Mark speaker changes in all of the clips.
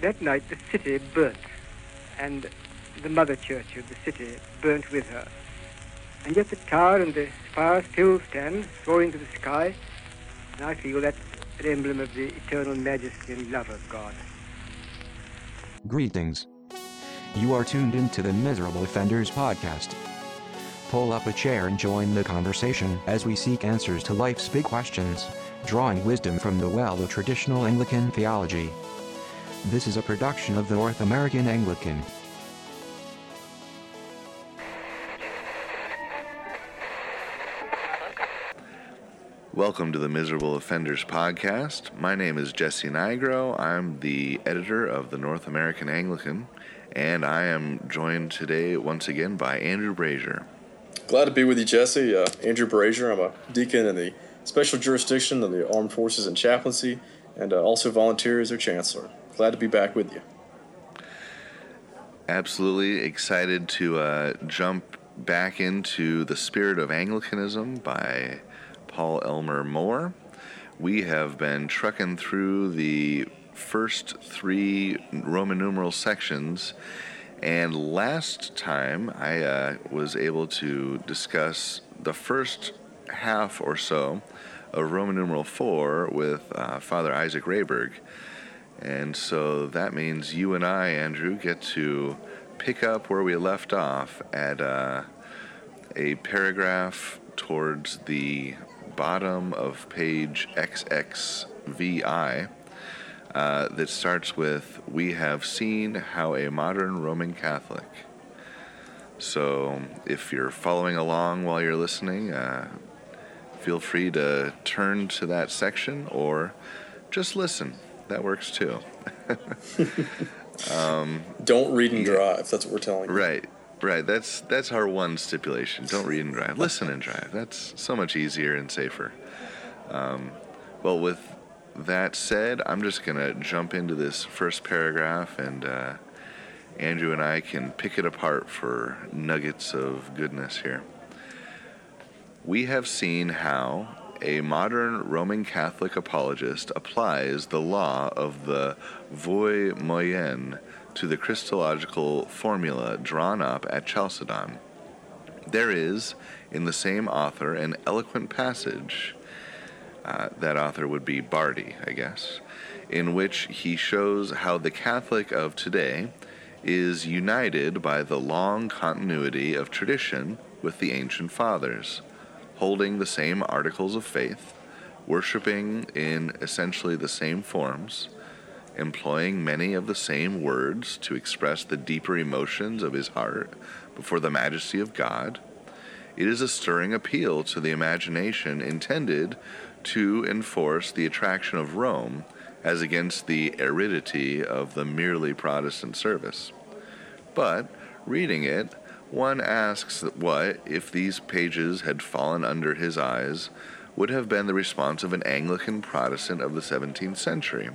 Speaker 1: that night the city burnt, and the mother church of the city burnt with her. And yet the tower and the spire still stand, soaring to the sky, and I feel that's an emblem of the eternal majesty and love of God.
Speaker 2: Greetings. You are tuned into the Miserable Offenders podcast. Pull up a chair and join the conversation as we seek answers to life's big questions, drawing wisdom from the well of traditional Anglican theology. This is a production of the North American Anglican.
Speaker 3: Welcome to the Miserable Offenders Podcast. My name is Jesse Nigro. I'm the editor of the North American Anglican, and I am joined today once again by Andrew Brazier.
Speaker 4: Glad to be with you, Jesse. Uh, Andrew Brazier. I'm a deacon in the special jurisdiction of the Armed Forces and Chaplaincy, and uh, also volunteer as their chancellor. Glad to be back with you.
Speaker 3: Absolutely excited to uh, jump back into the spirit of Anglicanism by Paul Elmer More. We have been trucking through the first three Roman numeral sections, and last time I uh, was able to discuss the first half or so of Roman numeral 4 with uh, Father Isaac Rayberg. And so that means you and I, Andrew, get to pick up where we left off at uh, a paragraph towards the bottom of page XXVI uh, that starts with We have seen how a modern Roman Catholic. So if you're following along while you're listening, uh, feel free to turn to that section or just listen. That works too.
Speaker 4: um, Don't read and drive. That's what we're telling you.
Speaker 3: Right. Right. That's that's our one stipulation. Don't read and drive. Listen and drive. That's so much easier and safer. Um, well, with that said, I'm just gonna jump into this first paragraph, and uh, Andrew and I can pick it apart for nuggets of goodness here. We have seen how a modern Roman Catholic apologist applies the law of the voi moyenne to the Christological formula drawn up at Chalcedon. There is, in the same author, an eloquent passage. Uh, that author would be Bardi, I guess, in which he shows how the Catholic of today is united by the long continuity of tradition with the ancient fathers, holding the same articles of faith, worshiping in essentially the same forms, employing many of the same words to express the deeper emotions of his heart before the majesty of God. It is a stirring appeal to the imagination intended to enforce the attraction of Rome as against the aridity of the merely Protestant service. But, reading it, one asks what, if these pages had fallen under his eyes, would have been the response of an Anglican Protestant of the 17th century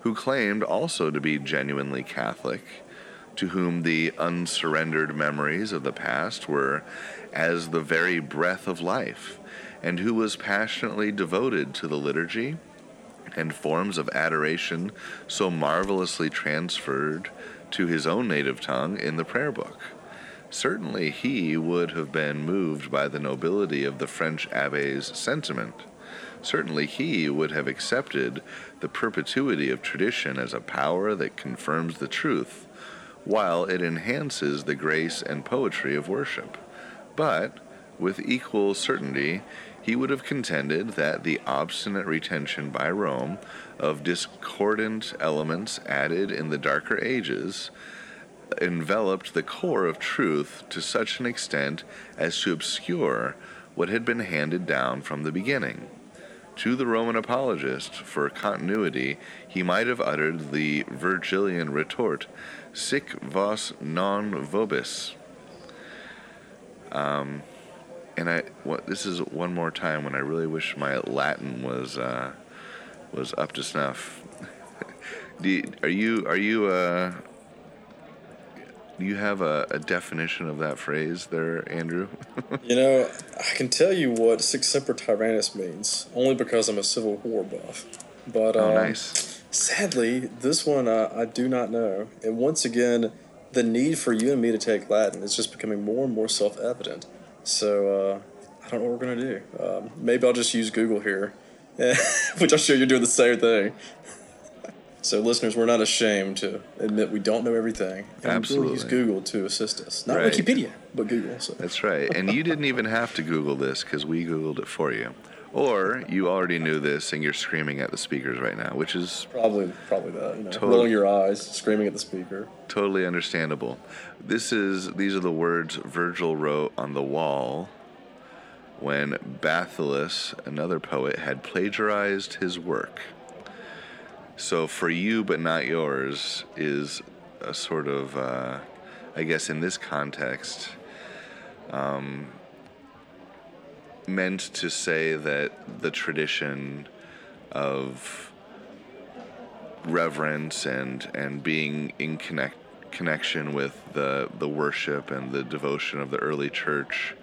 Speaker 3: who claimed also to be genuinely Catholic, to whom the unsurrendered memories of the past were as the very breath of life, and who was passionately devoted to the liturgy and forms of adoration so marvelously transferred to his own native tongue in the prayer book. Certainly he would have been moved by the nobility of the French abbe's sentiment certainly he would have accepted the perpetuity of tradition as a power that confirms the truth, while it enhances the grace and poetry of worship. But, with equal certainty, he would have contended that the obstinate retention by Rome of discordant elements added in the darker ages enveloped the core of truth to such an extent as to obscure what had been handed down from the beginning. To the Roman apologist, for continuity, he might have uttered the Virgilian retort, Sic vos non vobis. Um, and I, what, this is one more time when I really wish my Latin was uh, was up to snuff. you, are you are you uh, do you have a, a, definition of that phrase there, Andrew?
Speaker 4: you know, I can tell you what Sic Semper Tyrannis means, only because I'm a Civil War buff. But
Speaker 3: oh, um, nice.
Speaker 4: Sadly, this one uh, I do not know. And once again, the need for you and me to take Latin is just becoming more and more self evident. So uh, I don't know what we're going to do. Um, maybe I'll just use Google here, which I'm sure you're doing the same thing. So, listeners, we're not ashamed to admit we don't know everything. And
Speaker 3: Absolutely.
Speaker 4: We use Google to assist us. Not
Speaker 3: Right.
Speaker 4: Wikipedia, but Google. So.
Speaker 3: That's right. And you didn't even have to Google this because we Googled it for you. Or you already knew this and you're screaming at the speakers right now, which is
Speaker 4: Probably, probably that. You know,
Speaker 3: Totally.
Speaker 4: rolling your eyes, screaming at the speaker.
Speaker 3: totally understandable. This is these are the words Virgil wrote on the wall when Bathyllus, another poet, had plagiarized his work. So for you but not yours is a sort of, uh, I guess, in this context, um, meant to say that the tradition of reverence and and being in connect connection with the the worship and the devotion of the early church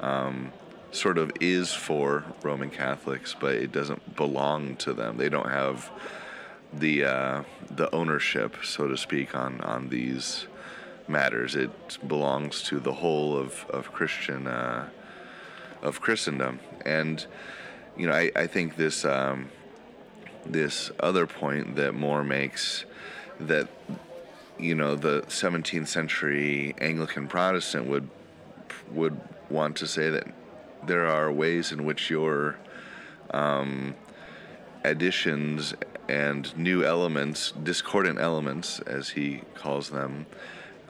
Speaker 3: um, sort of is for Roman Catholics, but it doesn't belong to them. They don't have the uh, the ownership, so to speak, on on these matters. It belongs to the whole of of Christian uh, of Christendom, and you know I, I think this. Um, this other point that More makes that you know the 17th century Anglican Protestant would would want to say that there are ways in which your um, additions and new elements, discordant elements, as he calls them,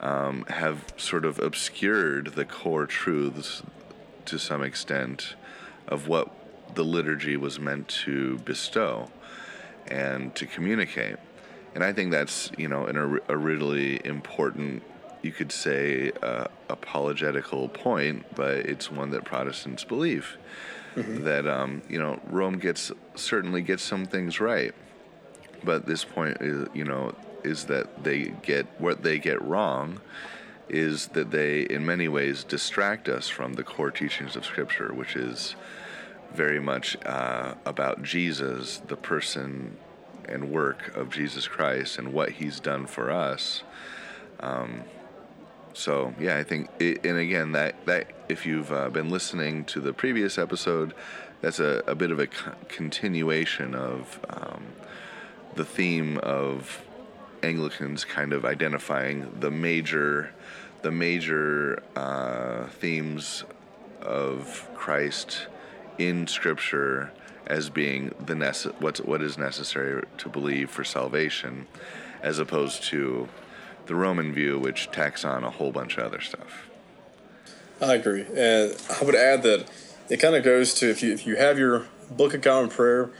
Speaker 3: um, have sort of obscured the core truths to some extent of what the liturgy was meant to bestow and to communicate. And I think that's, you know, an, a, really important, you could say, uh, apologetical point, but it's one that Protestants believe. That, um, you know, Rome gets, certainly gets some things right. But this point, is, you know, is that they get, what they get wrong is that they, in many ways, distract us from the core teachings of Scripture, which is very much uh, about Jesus, the person and work of Jesus Christ, and what He's done for us. Um, so yeah, I think, it, and again, that that if you've uh, been listening to the previous episode, that's a, a bit of a continuation of um, the theme of Anglicans kind of identifying the major, the major uh, themes of Christ in Scripture as being the nece- what's what is necessary to believe for salvation, as opposed to the Roman view, which tacks on a whole bunch of other stuff.
Speaker 4: I agree, and I would add that it kind of goes to if you if you have your Book of Common Prayer,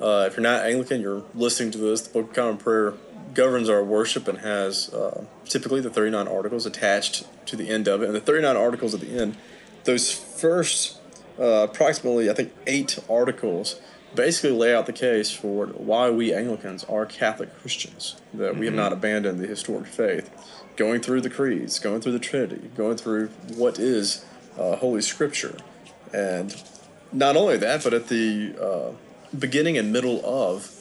Speaker 4: uh, if you're not Anglican, you're listening to this. The Book of Common Prayer governs our worship and has uh, typically the 39 articles attached to the end of it, and the 39 articles at the end, those first uh, approximately I think eight articles basically lay out the case for why we Anglicans are Catholic Christians, that we have not abandoned the historic faith. Going through the creeds, going through the Trinity, going through what is uh, Holy Scripture. And not only that, but at the uh, beginning and middle of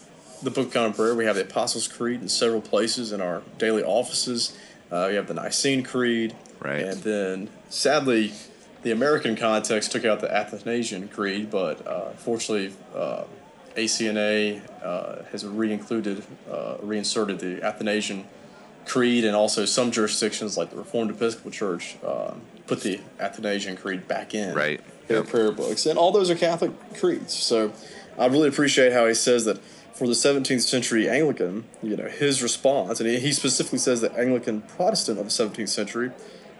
Speaker 4: the Book of Common Prayer, we have the Apostles' Creed in several places in our daily offices. Uh, we have the Nicene Creed.
Speaker 3: Right.
Speaker 4: And then, sadly, the American context took out the Athanasian Creed, but uh, fortunately, uh, ACNA uh, has re-included, uh, reinserted the Athanasian Creed, and also some jurisdictions like the Reformed Episcopal Church uh, put the Athanasian Creed back in
Speaker 3: Right.
Speaker 4: their
Speaker 3: Yep.
Speaker 4: prayer books, and all those are Catholic creeds. So I really appreciate how he says that for the 17th century Anglican, you know, his response, and he- specifically says that Anglican Protestant of the 17th century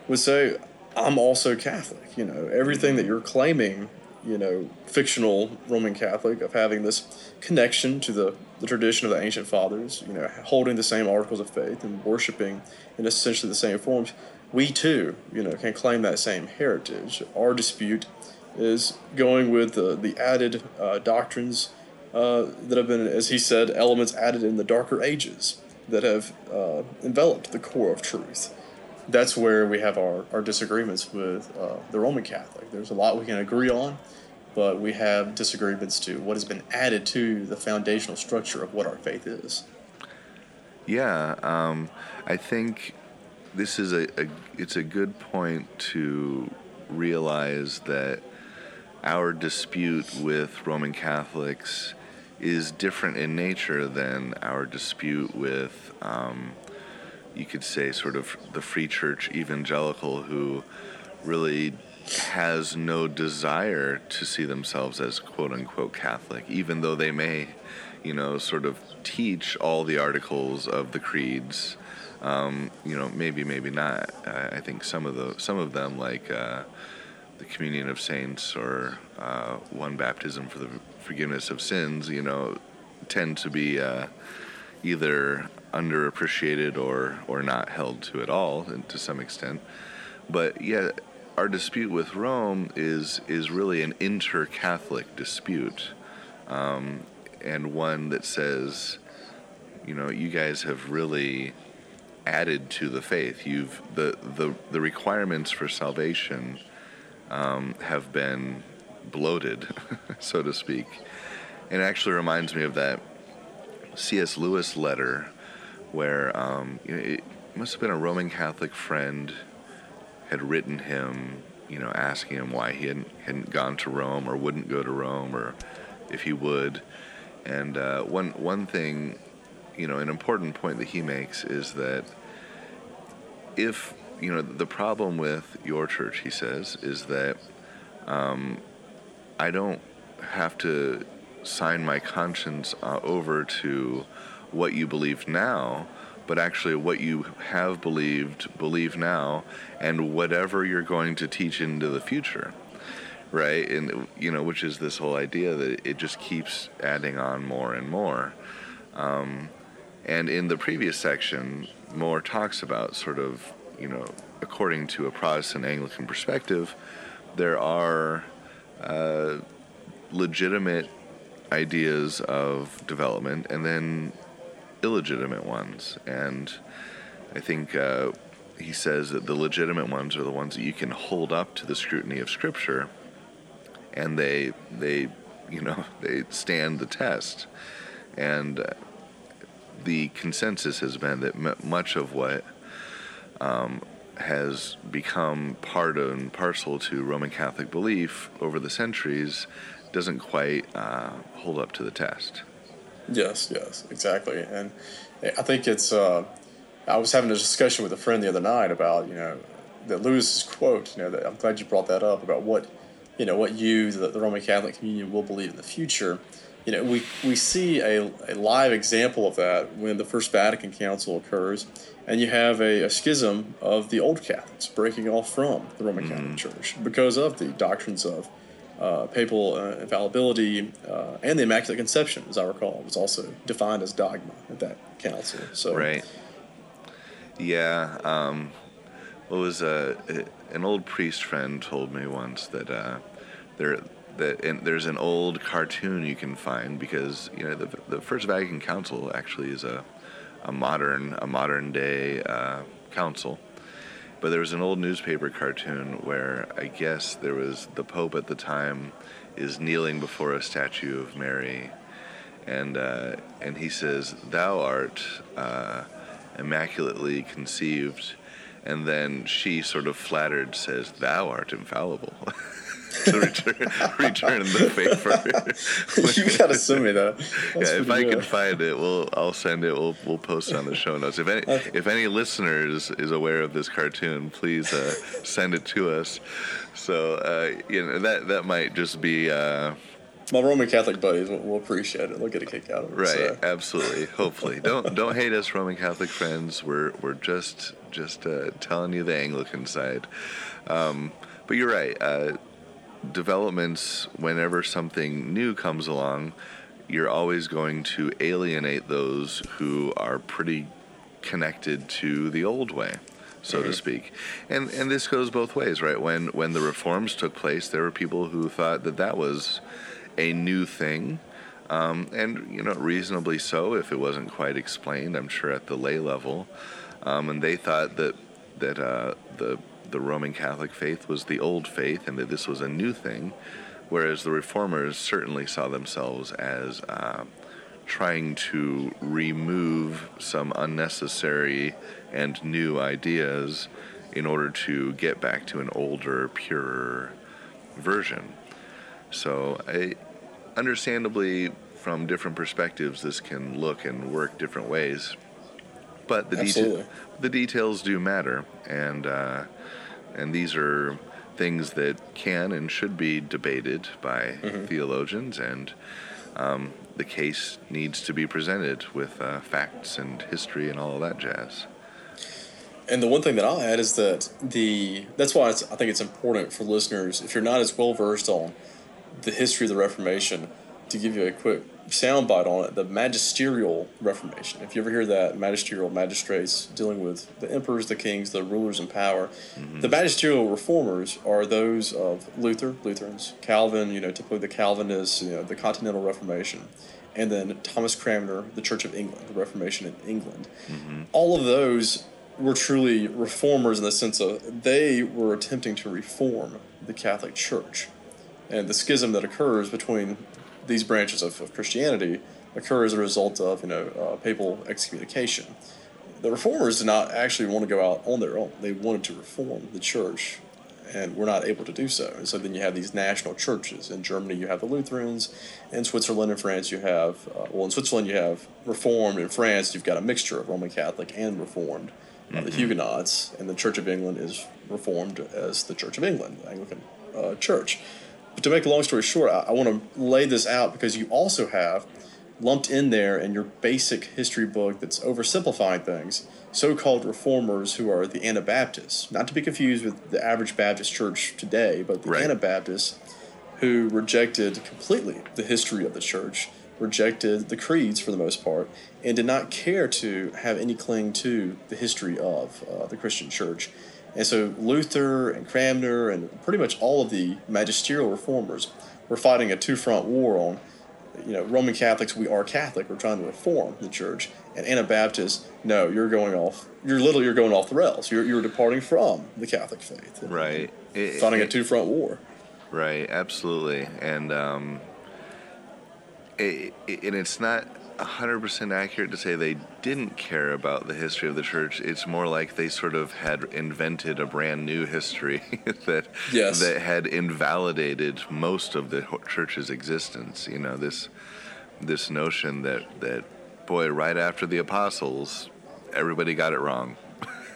Speaker 4: would say, "I'm also Catholic." You know, everything that you're claiming, you know, fictional Roman Catholic of having this connection to the the tradition of the ancient fathers, you know, holding the same articles of faith and worshiping in essentially the same forms. We too, you know, can claim that same heritage. Our dispute is going with the, the added uh, doctrines uh, that have been, as he said, elements added in the darker ages that have uh, enveloped the core of truth. That's where we have our, our disagreements with uh, the Roman Catholic. There's a lot we can agree on, but we have disagreements to what has been added to the foundational structure of what our faith is.
Speaker 3: Yeah, um, I think this is a, a it's a good point to realize that our dispute with Roman Catholics is different in nature than our dispute with, um, you could say, sort of the free church evangelical who really has no desire to see themselves as quote unquote Catholic, even though they may, you know, sort of teach all the articles of the creeds. Um, you know, maybe, maybe not. I think some of the some of them, like uh, the Communion of Saints or uh, one baptism for the forgiveness of sins, you know, tend to be uh, either underappreciated or or not held to at all, and to some extent. But yeah, our dispute with Rome is is really an inter-Catholic dispute, um, and one that says, you know, you guys have really added to the faith. You've the the, the requirements for salvation um, have been bloated, so to speak, and it actually reminds me of that C.S. Lewis letter, where um, you know, it must have been a Roman Catholic friend had written him, you know, asking him why he hadn't, hadn't gone to Rome or wouldn't go to Rome or if he would. And uh, one one thing, you know, an important point that he makes is that if you know the problem with your church, he says, is that um, I don't have to sign my conscience uh, over to what you believe now but actually what you have believed, believe now, and whatever you're going to teach into the future. Right? And, you know, which is this whole idea that it just keeps adding on more and more. Um, and in the previous section, More talks about sort of, you know, according to a Protestant Anglican perspective, there are uh, legitimate ideas of development and then illegitimate ones. And I think uh, he says that the legitimate ones are the ones that you can hold up to the scrutiny of Scripture, and they they you know they stand the test. And uh, the consensus has been that m- much of what um, has become part and parcel to Roman Catholic belief over the centuries doesn't quite uh, hold up to the test.
Speaker 4: Yes, yes, exactly. And I think it's. Uh, I was having a discussion with a friend the other night about you know that Lewis's quote. You know, that I'm glad you brought that up about what you know what you the, the Roman Catholic communion will believe in the future. You know, we we see a, a live example of that when the First Vatican Council occurs, and you have a, a schism of the old Catholics breaking off from the Roman mm-hmm. Catholic Church because of the doctrines of uh, papal uh, infallibility uh, and the Immaculate Conception, as I recall, was also defined as dogma at that council. So
Speaker 3: right, yeah. Um, what was uh, an old priest friend told me once that uh, there that there's an old cartoon you can find because you know the the First Vatican Council actually is a a modern a modern day uh, council. But there was an old newspaper cartoon where I guess there was the Pope at the time is kneeling before a statue of Mary, and uh, and he says, "Thou art uh, immaculately conceived," and then she sort of flattered says, "Thou art infallible." to return, return the favor.
Speaker 4: you gotta send me that.
Speaker 3: That's yeah, if I can find it, we'll I'll send it. We'll we'll post it on the show notes. If any okay. if any listeners is aware of this cartoon, please uh, send it to us. So uh, you know that that might just be. Uh,
Speaker 4: my Roman Catholic buddies will, will, appreciate it. They'll get a kick out of it.
Speaker 3: Right, so. absolutely. Hopefully, don't don't hate us, Roman Catholic friends. We're we're just just uh, telling you the Anglican side. Um, but you're right. Uh, developments, whenever something new comes along, you're always going to alienate those who are pretty connected to the old way, so mm-hmm. to speak. And and this goes both ways, right? When when the reforms took place, there were people who thought that that was a new thing. Um, and you know, reasonably so, if it wasn't quite explained, I'm sure at the lay level, um, and they thought that that uh, the the Roman Catholic faith was the old faith and that this was a new thing. whereas the reformers certainly saw themselves as uh, trying to remove some unnecessary and new ideas in order to get back to an older, purer version. So, I, understandably, from different perspectives, this can look and work different ways. But the, deta- the details do matter, and uh, and these are things that can and should be debated by theologians, and um, the case needs to be presented with uh, facts and history and all of that jazz.
Speaker 4: And the one thing that I'll add is that the that's why it's, I think it's important for listeners if you're not as well versed on the history of the Reformation to give you a quick soundbite on it. The magisterial Reformation. If you ever hear that magisterial magistrates dealing with the emperors, the kings, the rulers in power, mm-hmm. the magisterial reformers are those of Luther, Lutherans, Calvin. You know, typically the Calvinists. You know, the Continental Reformation. And then Thomas Cranmer, the Church of England, the Reformation in England. Mm-hmm. All of those were truly reformers in the sense of they were attempting to reform the Catholic Church. And the schism that occurs between these branches of, of Christianity occur as a result of you know uh, papal excommunication. The reformers did not actually want to go out on their own. They wanted to reform the church, and were not able to do so. And so then you have these national churches. In Germany, you have the Lutherans. In Switzerland and France, you have uh, well, in Switzerland you have Reformed. In France, you've got a mixture of Roman Catholic and Reformed. Uh, the Huguenots, and the Church of England is reformed as the Church of England, the Anglican uh, Church. But to make a long story short, I, I want to lay this out because you also have lumped in there in your basic history book that's oversimplifying things so-called reformers who are the Anabaptists, not to be confused with the average Baptist church today, but the
Speaker 3: Right.
Speaker 4: Anabaptists who rejected completely the history of the church, rejected the creeds for the most part, and did not care to have any cling to the history of uh, the Christian church. And so Luther and Cranmer and pretty much all of the magisterial reformers were fighting a two-front war on, you know, Roman Catholics, we are Catholic, we're trying to reform the church. And Anabaptists, no, you're going off, you're literally, you're going off the rails. You're, you're departing from the Catholic faith.
Speaker 3: Right. It-
Speaker 4: Fighting a two-front war.
Speaker 3: Right, absolutely, and um, it, it, and it's not hundred percent accurate to say they didn't care about the history of the church. It's more like they sort of had invented a brand new history that
Speaker 4: Yes.
Speaker 3: that had invalidated most of the church's existence. You know this this notion that that boy, right after the apostles, everybody got it wrong.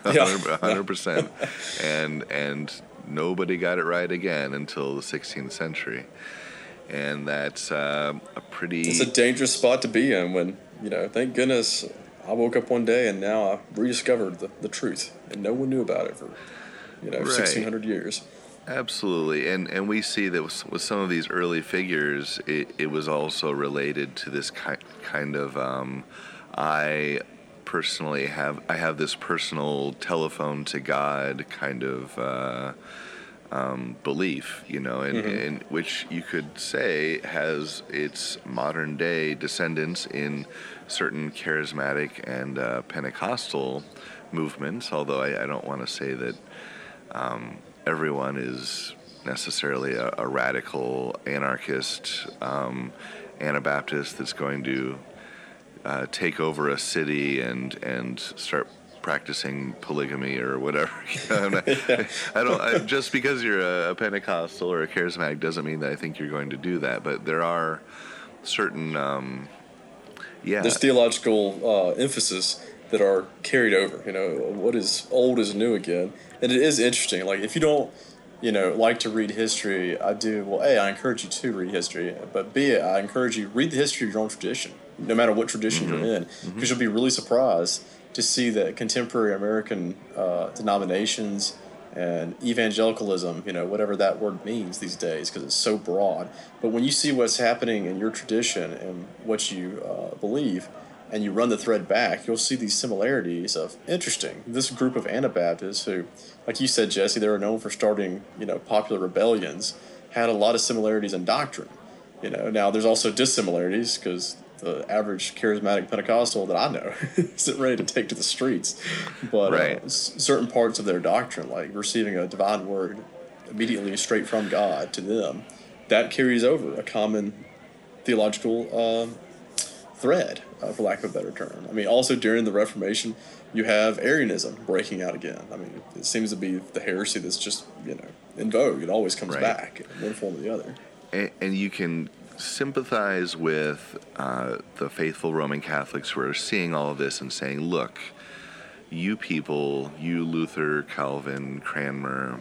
Speaker 4: Yeah.
Speaker 3: hundred percent, and and nobody got it right again until the 16th century, and that's uh, a pretty
Speaker 4: It's a dangerous spot to be in when, you know, thank goodness I woke up one day and now I rediscovered the, the truth and no one knew about it for, you know,
Speaker 3: Right.
Speaker 4: 1600 years.
Speaker 3: Absolutely, and and we see that with, with some of these early figures, it, it was also related to this ki- kind of. Um, I personally have I have this personal telephone to God kind of uh, um, belief, you know, and, and which you could say has its modern day descendants in certain charismatic and uh, Pentecostal movements. Although I, I don't want to say that um, everyone is necessarily a, a radical anarchist um, Anabaptist that's going to uh, take over a city and and start practicing polygamy or whatever. You know, I'm not- I don't. I, just because you're a, a Pentecostal or a charismatic doesn't mean that I think you're going to do that. But there are certain, um, yeah,
Speaker 4: There's theological uh, emphasis that are carried over. You know, what is old is new again. And it is interesting. Like, if you don't, you know, like to read history, I do. Well, A, I encourage you to read history. But B, I encourage you read the history of your own tradition, no matter what tradition you're in, because you'll be really surprised to see that contemporary American uh, denominations and evangelicalism, you know, whatever that word means these days, because it's so broad. But when you see what's happening in your tradition and what you uh, believe, and you run the thread back, you'll see these similarities of interesting. This group of Anabaptists, who, like you said, Jesse, they were known for starting, you know, popular rebellions, had a lot of similarities in doctrine. You know, now there's also dissimilarities because the average charismatic Pentecostal that I know isn't ready to take to the streets. But
Speaker 3: Right.
Speaker 4: uh, certain parts of their doctrine, like receiving a divine word immediately straight from God to them, that carries over a common theological um, thread, uh, for lack of a better term. I mean, also during the Reformation, you have Arianism breaking out again. I mean, it seems to be the heresy that's just you know in vogue. It always comes
Speaker 3: Right.
Speaker 4: back in one form or the other.
Speaker 3: and, and you can sympathize with uh, the faithful Roman Catholics who are seeing all of this and saying, look, you people, you Luther, Calvin, Cranmer,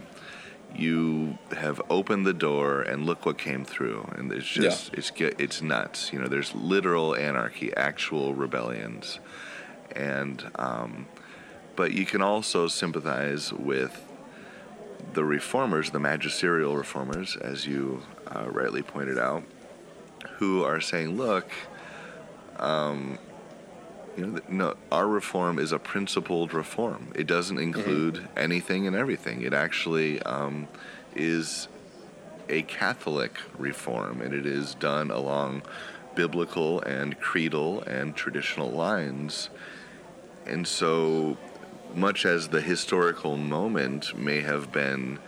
Speaker 3: you have opened the door and look what came through. And it's just—it's—it's nuts. You know there's literal anarchy actual rebellions. And um, but you can also sympathize with the reformers, the magisterial reformers, as you uh, rightly pointed out, who are saying, look, um, you know, no, our reform is a principled reform. It doesn't include anything and everything. It actually um, is a Catholic reform, and it is done along biblical and creedal and traditional lines. And so, much as the historical moment may have been,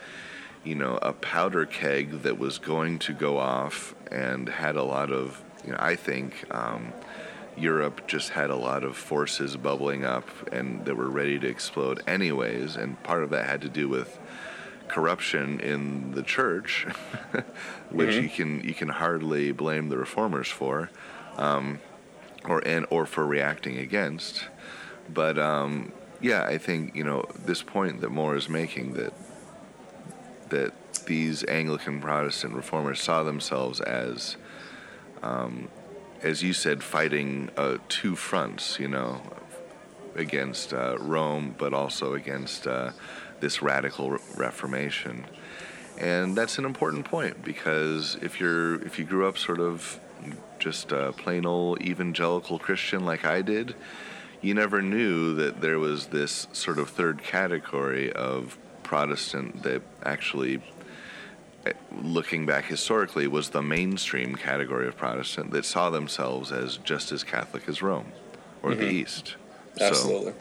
Speaker 3: you know, a powder keg that was going to go off and had a lot of, you know, I think um, Europe just had a lot of forces bubbling up and that were ready to explode anyways. And part of that had to do with corruption in the church, which you can you can hardly blame the reformers for, um, or and or for reacting against. But um, yeah, I think you know this point that More is making that that these Anglican Protestant reformers saw themselves as, um, as you said, fighting uh, two fronts. You know, against uh, Rome, but also against uh, this radical re- Reformation. And that's an important point because if you're if you grew up sort of just a plain old evangelical Christian like I did, you never knew that there was this sort of third category of Protestant that actually, eh, looking back historically, was the mainstream category of Protestant that saw themselves as just as Catholic as Rome or the East.
Speaker 4: Absolutely.
Speaker 3: So,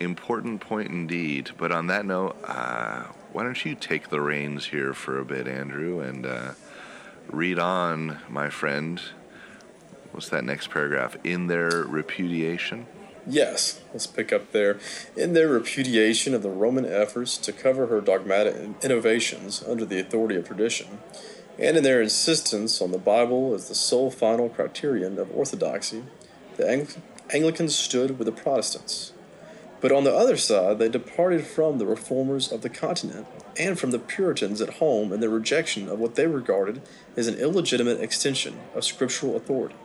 Speaker 3: important point indeed. But on that note, uh, why don't you take the reins here for a bit, Andrew, and uh, read on, my friend. What's that next paragraph? In their repudiation?
Speaker 4: Yes, let's pick up there. In their repudiation of the Roman efforts to cover her dogmatic innovations under the authority of tradition, and in their insistence on the Bible as the sole final criterion of orthodoxy, the Ang- Anglicans stood with the Protestants. But on the other side, they departed from the reformers of the continent and from the Puritans at home in their rejection of what they regarded as an illegitimate extension of scriptural authority.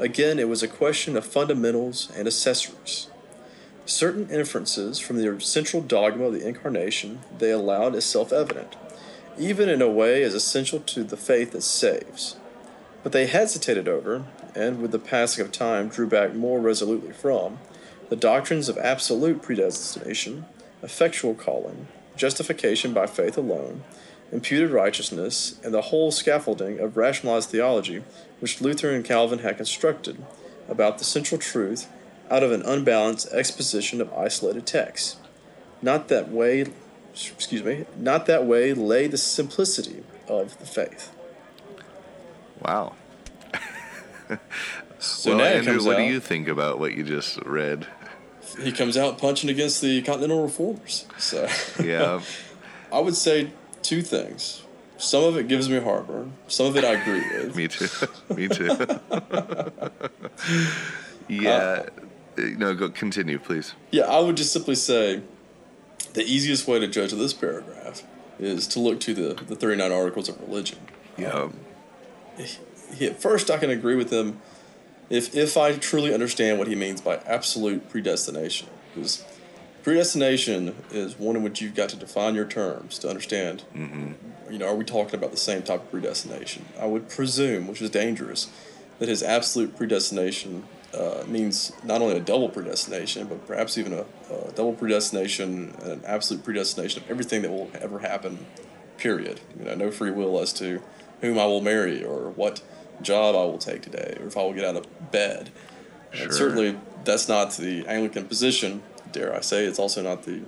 Speaker 4: Again, it was a question of fundamentals and accessories. Certain inferences from the central dogma of the Incarnation they allowed as self evident, even in a way as essential to the faith that saves. But they hesitated over, and with the passing of time drew back more resolutely from, the doctrines of absolute predestination, effectual calling, justification by faith alone, imputed righteousness, and the whole scaffolding of rationalized theology which Luther and Calvin had constructed about the central truth out of an unbalanced exposition of isolated texts. Not that way, excuse me, not that way lay the simplicity of the faith.
Speaker 3: Wow.
Speaker 4: So
Speaker 3: well, Andrew, what
Speaker 4: out,
Speaker 3: do you think about what you just read?
Speaker 4: he comes out punching against the continental reformers. So
Speaker 3: Yeah.
Speaker 4: I would say two things. Some of it gives me heartburn. Some of it I agree with.
Speaker 3: Me too. Me too. yeah. Uh, no, go continue, please.
Speaker 4: Yeah, I would just simply say the easiest way to judge this paragraph is to look to the, the 39 articles of religion.
Speaker 3: Yeah.
Speaker 4: Um, he, at first, I can agree with him if, if I truly understand what he means by absolute predestination. Because predestination is one in which you've got to define your terms to understand. You know, are we talking about the same type of predestination? I would presume, which is dangerous, that his absolute predestination uh, means not only a double predestination, but perhaps even a, a double predestination and an absolute predestination of everything that will ever happen. Period. You know, no free will as to whom I will marry or what job I will take today or if I will get out of bed.
Speaker 3: Sure.
Speaker 4: And certainly, that's not the Anglican position. Dare I say, it's also not the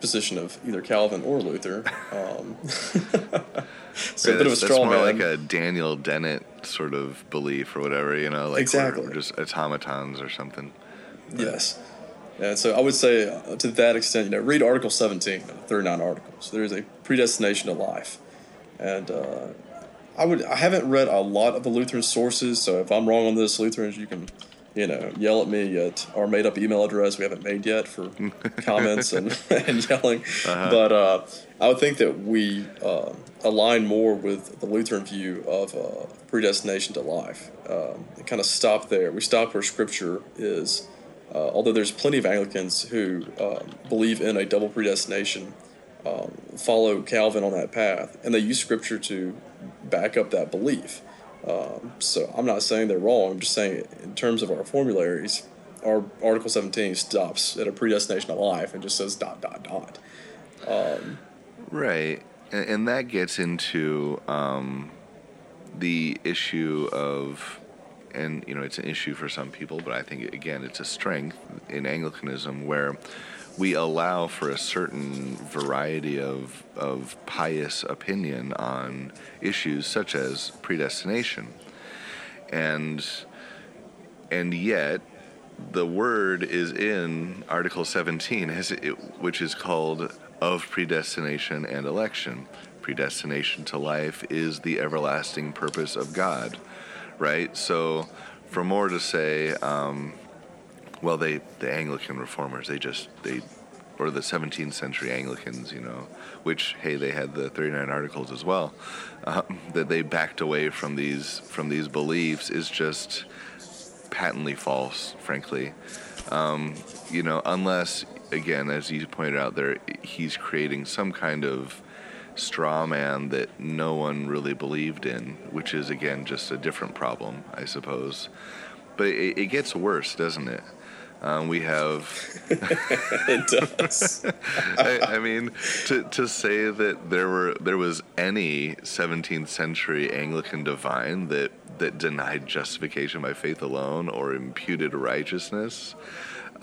Speaker 4: position of either Calvin or Luther. Um, so a bit of a straw man.
Speaker 3: like a Daniel Dennett sort of belief or whatever, you know, like
Speaker 4: Exactly.
Speaker 3: we're just automatons or something.
Speaker 4: Yes. And so I would say, uh, to that extent, you know, read Article 17, 39 articles. There is a predestination to life. And uh, I would I haven't read a lot of the Lutheran sources, so if I'm wrong on this, Lutherans, you can, you know, yell at me at our made up email address we haven't made yet for comments and, and yelling. But uh, I would think that we uh, align more with the Lutheran view of uh, predestination to life. Um, kind of stop there. We stop where Scripture is. Uh, although there's plenty of Anglicans who um, believe in a double predestination, um, follow Calvin on that path, and they use Scripture to back up that belief. Um, so I'm not saying they're wrong. I'm just saying in terms of our formularies, our Article 17 stops at a predestination of life and just says dot dot dot.
Speaker 3: Right. And, and that gets into um, the issue of, and, you know, it's an issue for some people, but I think, again, it's a strength in Anglicanism where we allow for a certain variety of, of pious opinion on issues such as predestination. And, and yet, the word is in Article 17, which is called of predestination and election. Predestination to life is the everlasting purpose of God, right? So, for More to say, um, well, they the Anglican reformers, they just they, or the 17th century Anglicans, you know, which hey, they had the 39 articles as well, um, that they backed away from these from these beliefs is just patently false, frankly. Um, you know, unless, again, as you pointed out there, he's creating some kind of straw man that no one really believed in, which is, again, just a different problem, I suppose. But it, it gets worse, doesn't it? Um, we have
Speaker 4: It does.
Speaker 3: I, I mean, to, to say that there were there was any 17th century Anglican divine that that denied justification by faith alone or imputed righteousness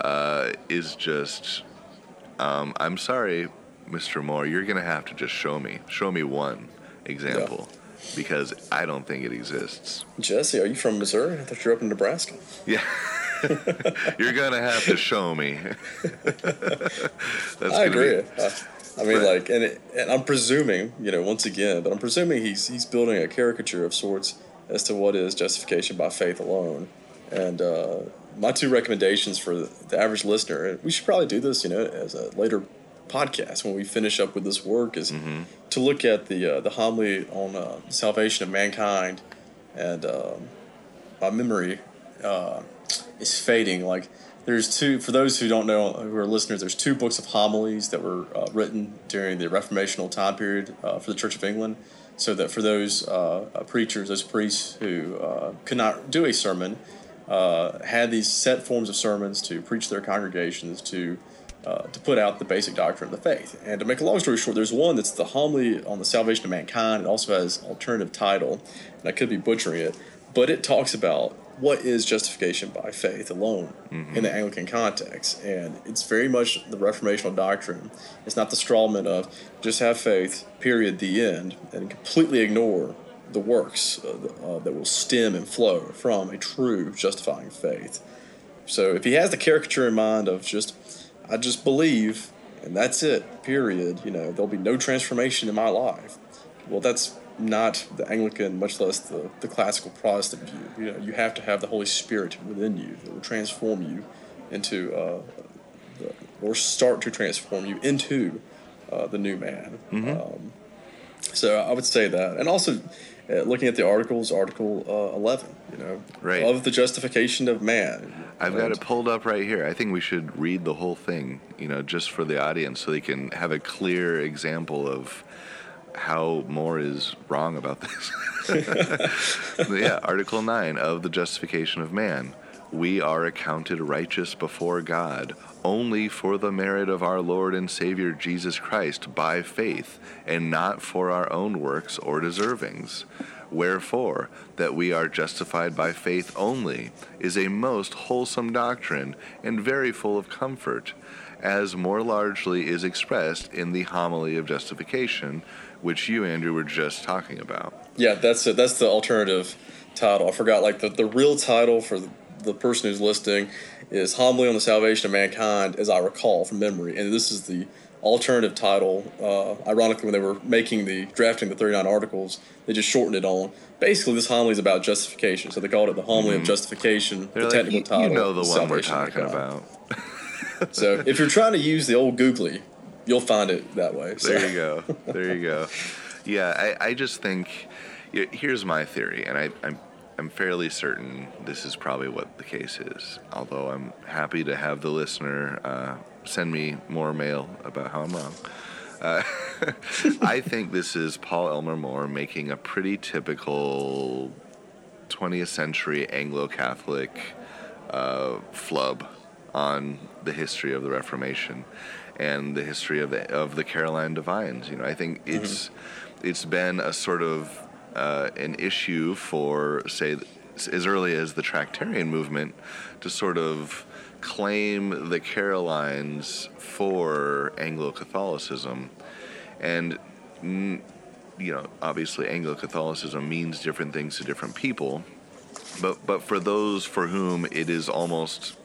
Speaker 3: uh, is just. Um, I'm sorry, Mr. More. You're gonna have to just show me show me one example because I don't think it exists.
Speaker 4: Jesse, are you from Missouri? I thought you were up in Nebraska.
Speaker 3: Yeah. You're gonna have to show me.
Speaker 4: I agree.
Speaker 3: be-
Speaker 4: I, I mean, like, and, it, and I'm presuming, you know, once again, but I'm presuming he's he's building a caricature of sorts as to what is justification by faith alone. And uh, my two recommendations for the, average listener, and we should probably do this, you know, as a later podcast when we finish up with this work, is to look at the uh, the homily on uh, salvation of mankind. And um, my memory uh, is fading. Like there's two for those who don't know who are listeners. There's two books of homilies that were uh, written during the Reformational time period uh, for the Church of England. So that for those uh, uh, preachers, those priests who uh, could not do a sermon, uh, had these set forms of sermons to preach their congregations to. To put out the basic doctrine of the faith. And to make a long story short, there's one that's the homily on the salvation of mankind. It also has alternative title, and I could be butchering it, but it talks about what is justification by faith alone in the Anglican context. And it's very much the Reformational doctrine. It's not the strawman of just have faith, period, the end, and completely ignore the works uh, uh, that will stem and flow from a true justifying faith. So if he has the caricature in mind of just, I just believe, and that's it, period, you know, there'll be no transformation in my life. Well, that's not the Anglican, much less the, the classical Protestant view. You know, you have to have the Holy Spirit within you that will transform you into, uh, the, or start to transform you into uh, the new man. Um, so I would say that, and also uh, looking at the articles, Article uh, eleven, you know,
Speaker 3: Right.
Speaker 4: of the justification of man.
Speaker 3: I've got it pulled up right here. I think we should read the whole thing, you know, just for the audience so they can have a clear example of how More is wrong about this. yeah, Article 9 of the justification of man. we are accounted righteous before God only for the merit of our Lord and Savior Jesus Christ by faith, and not for our own works or deservings. Wherefore, that we are justified by faith only is a most wholesome doctrine and very full of comfort, as more largely is expressed in the homily of justification, which you, Andrew, were just talking about.
Speaker 4: Yeah, that's it. That's the alternative title. I forgot, like, the, the real title for the, the person who's listening is Homily on the Salvation of Mankind, as I recall from memory. And this is the alternative title. Uh, ironically, when they were making the drafting the 39 articles, they just shortened it on. Basically, this homily is about justification, so they called it the homily mm-hmm. of justification.
Speaker 3: They're the like, technical title, you know the one we're talking about.
Speaker 4: so, if you're trying to use the old googly, you'll find it that way. So.
Speaker 3: There you go. There you go. Yeah, I, I just think here's my theory, and I, I'm I'm fairly certain this is probably what the case is. Although I'm happy to have the listener uh, send me more mail about how I'm wrong. Uh, I think this is Paul Elmer More making a pretty typical 20th century Anglo Catholic uh, flub on the history of the Reformation and the history of the of the Caroline Divines. You know, I think mm-hmm. it's mm-hmm. it's been a sort of uh, an issue for, say, as early as the Tractarian movement to sort of claim the Carolines for Anglo Catholicism. And, you know, obviously Anglo Catholicism means different things to different people. But, but for those for whom it is almost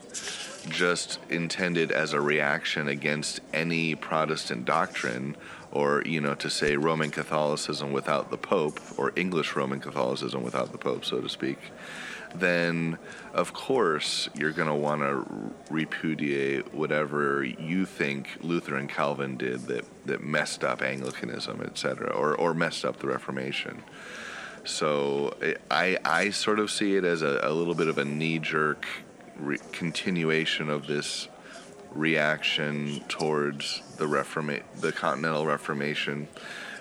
Speaker 3: just intended as a reaction against any Protestant doctrine or you know to say Roman Catholicism without the Pope or English Roman Catholicism without the Pope, so to speak, then of course you're going to want to repudiate whatever you think Luther and Calvin did that that messed up Anglicanism, etc., or or messed up the Reformation. So I I sort of see it as a, a little bit of a knee jerk re- continuation of this reaction towards the Reforma- the Continental Reformation,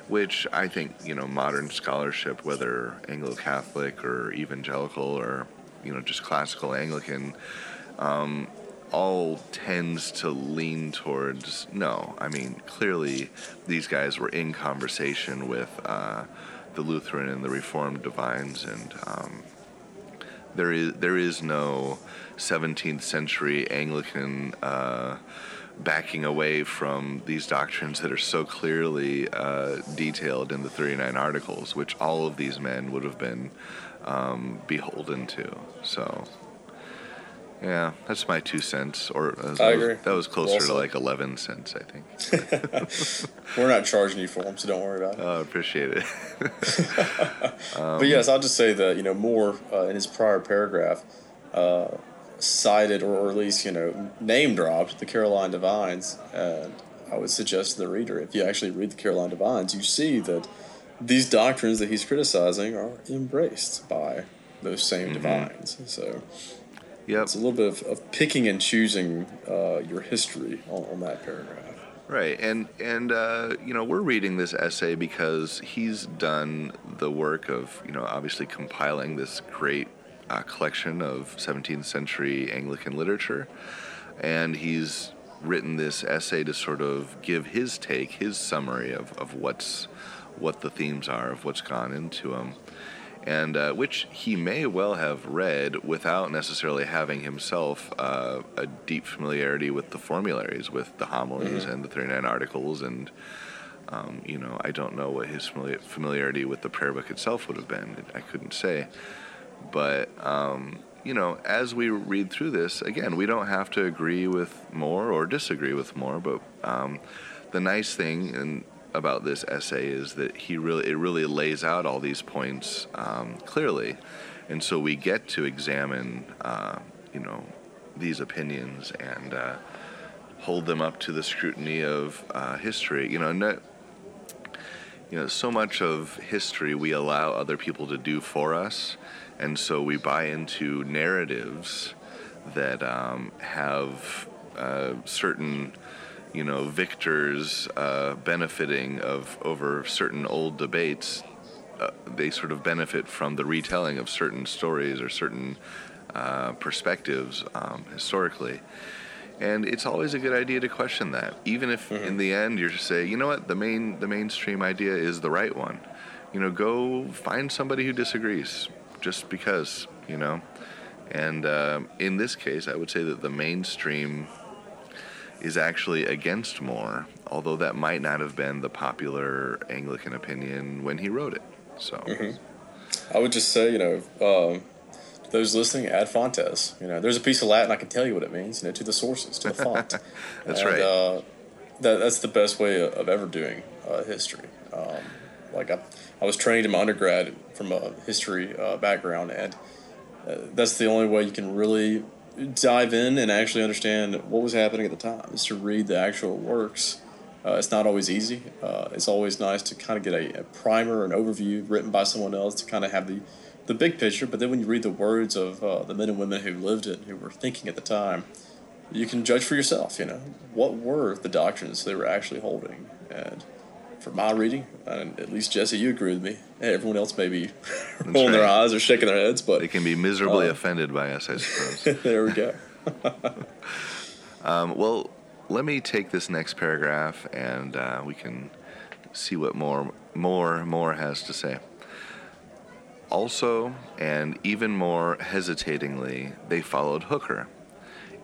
Speaker 3: which I think you know modern scholarship, whether Anglo-Catholic or evangelical or you know just classical Anglican, um, all tends to lean towards no. I mean, clearly these guys were in conversation with uh, the Lutheran and the Reformed divines, and um, there is there is no 17th century Anglican uh, backing away from these doctrines that are so clearly uh, detailed in the 39 articles, which all of these men would have been um, beholden to. So. Yeah, that's my two cents. Or uh,
Speaker 4: I agree.
Speaker 3: that was closer to like eleven cents, I
Speaker 4: think. We're not charging you for them, so don't worry about it.
Speaker 3: Oh, appreciate it.
Speaker 4: um, but yes, I'll just say that you know more uh, in his prior paragraph uh, cited or, or at least you know name dropped the Caroline Divines, and I would suggest to the reader if you actually read the Caroline Divines, you see that these doctrines that he's criticizing are embraced by those same mm-hmm. divines. So
Speaker 3: Yep.
Speaker 4: It's a little bit of, of picking and choosing uh, your history on, on, that paragraph.
Speaker 3: Right, and and uh, you know we're reading this essay because he's done the work of you know obviously compiling this great uh, collection of 17th century Anglican literature, and he's written this essay to sort of give his take, his summary of, of what's what the themes are of what's gone into them and uh, which he may well have read without necessarily having himself uh, a deep familiarity with the formularies, with the homilies mm-hmm. and the 39 articles, and um, you know, I don't know what his familiarity with the prayer book itself would have been. I couldn't say, but um, you know, as we read through this, again, we don't have to agree with more or disagree with more, but um, the nice thing, and about this essay is that he really it really lays out all these points um, clearly, and so we get to examine uh, you know these opinions and uh, hold them up to the scrutiny of uh, history. You know, no, you know, so much of history we allow other people to do for us, and so we buy into narratives that um, have uh, certain you know, victors uh, benefiting of over certain old debates. Uh, they sort of benefit from the retelling of certain stories or certain uh, perspectives um, historically. And it's always a good idea to question that, even if
Speaker 4: Mm-hmm.
Speaker 3: in the end you're to say, you know what, the main the mainstream idea is the right one. You know, go find somebody who disagrees, just because. You know, and um in this case, I would say that the mainstream is actually against More, although that might not have been the popular Anglican opinion when he wrote it. So.
Speaker 4: Mm-hmm. I would just say, you know, um, those listening, ad fontes. You know, there's a piece of Latin I can tell you what it means. You know, to the sources, to the font.
Speaker 3: That's
Speaker 4: And,
Speaker 3: right.
Speaker 4: Uh, that, that's the best way of, ever doing uh, history. Um, like I, I was trained in my undergrad from a history uh, background, and uh, that's the only way you can really dive in and actually understand what was happening at the time is to read the actual works. Uh, it's not always easy. Uh, it's always nice to kind of get a, a primer, an overview written by someone else to kind of have the, the big picture. But then when you read the words of uh, the men and women who lived it, who were thinking at the time, you can judge for yourself. You know what were the doctrines they were actually holding, and for my reading, and at least Jesse, you agree with me. Everyone else may be rolling their eyes or shaking their heads, but
Speaker 3: They can be miserably
Speaker 4: Uh,
Speaker 3: offended by us, I suppose.
Speaker 4: there we go.
Speaker 3: um, well, let me take this next paragraph and uh, we can see what more, more, more has to say. Also, and even more hesitatingly, they followed Hooker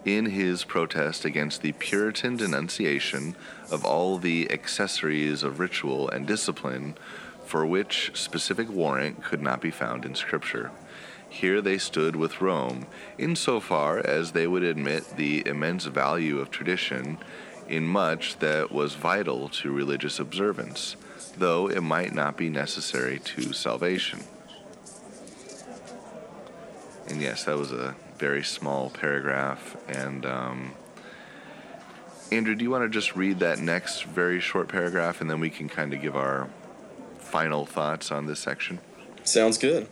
Speaker 3: in his protest against the Puritan denunciation of all the accessories of ritual and discipline for which specific warrant could not be found in Scripture. Here they stood with Rome, insofar as they would admit the immense value of tradition in much that was vital to religious observance, though it might not be necessary to salvation. And yes, that was a very small paragraph. And um, Andrew, do you want to just read that next very short paragraph, and then we can kind of give our final thoughts on this section?
Speaker 4: Sounds good.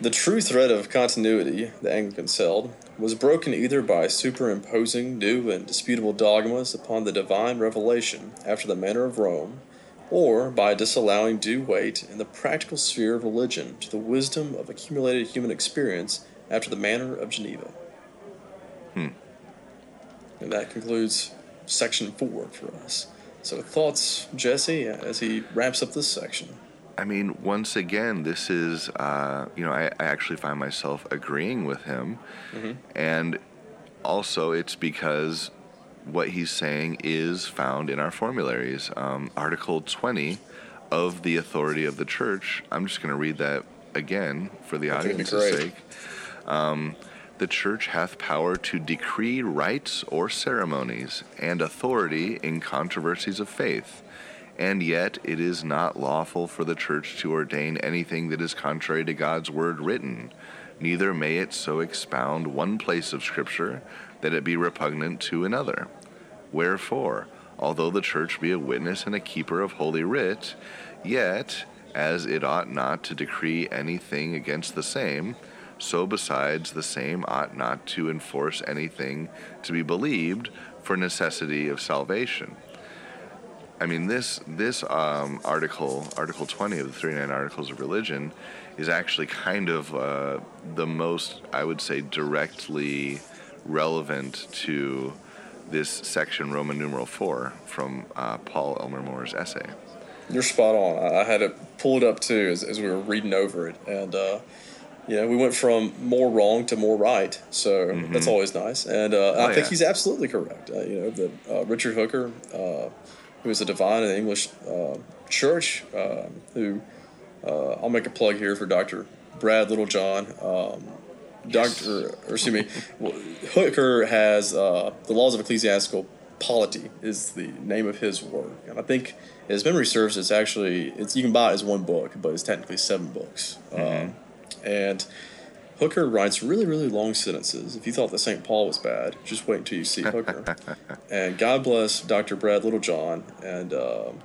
Speaker 4: The true thread of continuity the Anglicans held was broken either by superimposing new and disputable dogmas upon the divine revelation after the manner of Rome, or by disallowing due weight in the practical sphere of religion to the wisdom of accumulated human experience after the manner of Geneva.
Speaker 3: Hmm.
Speaker 4: And that concludes section four for us. So, thoughts, Jesse, as he wraps up this section?
Speaker 3: I mean, once again, this is, uh, you know, I, I actually find myself agreeing with him. And also, it's because what he's saying is found in our formularies. Um, Article 20 of the authority of the church, I'm just going to read that again for the
Speaker 4: I think it'd be
Speaker 3: audience's sake. Um, the church hath power to decree rites or ceremonies and authority in controversies of faith and yet it is not lawful for the church to ordain anything that is contrary to God's word written. Neither may it so expound one place of Scripture that it be repugnant to another. Wherefore, although the church be a witness and a keeper of holy writ, yet, as it ought not to decree anything against the same, so besides the same ought not to enforce anything to be believed for necessity of salvation. I mean, this this um, article, Article 20 of the 39 Articles of Religion, is actually kind of uh, the most, I would say, directly relevant to this section, Roman numeral 4, from uh, Paul Elmer More's essay.
Speaker 4: You're spot on. I- had it pulled up too as, as we were reading over it, and uh, you know we went from more wrong to more right, so that's always nice. And uh, I
Speaker 3: Oh,
Speaker 4: think
Speaker 3: yeah.
Speaker 4: he's absolutely correct. Uh, you know that uh, Richard Hooker, uh, who is a divine in the English uh, Church, uh, who uh, I'll make a plug here for Doctor Brad Littlejohn. Um, Doctor, or excuse me, well, Hooker has uh, the laws of ecclesiastical polity is the name of his work, and I think his memory serves. It's actually it's you can buy it as one book, but it's technically seven books. Um, and Hooker writes really really long sentences. If you thought that St. Paul was bad, just wait until you see Hooker. and God bless Dr. Brad Littlejohn and. um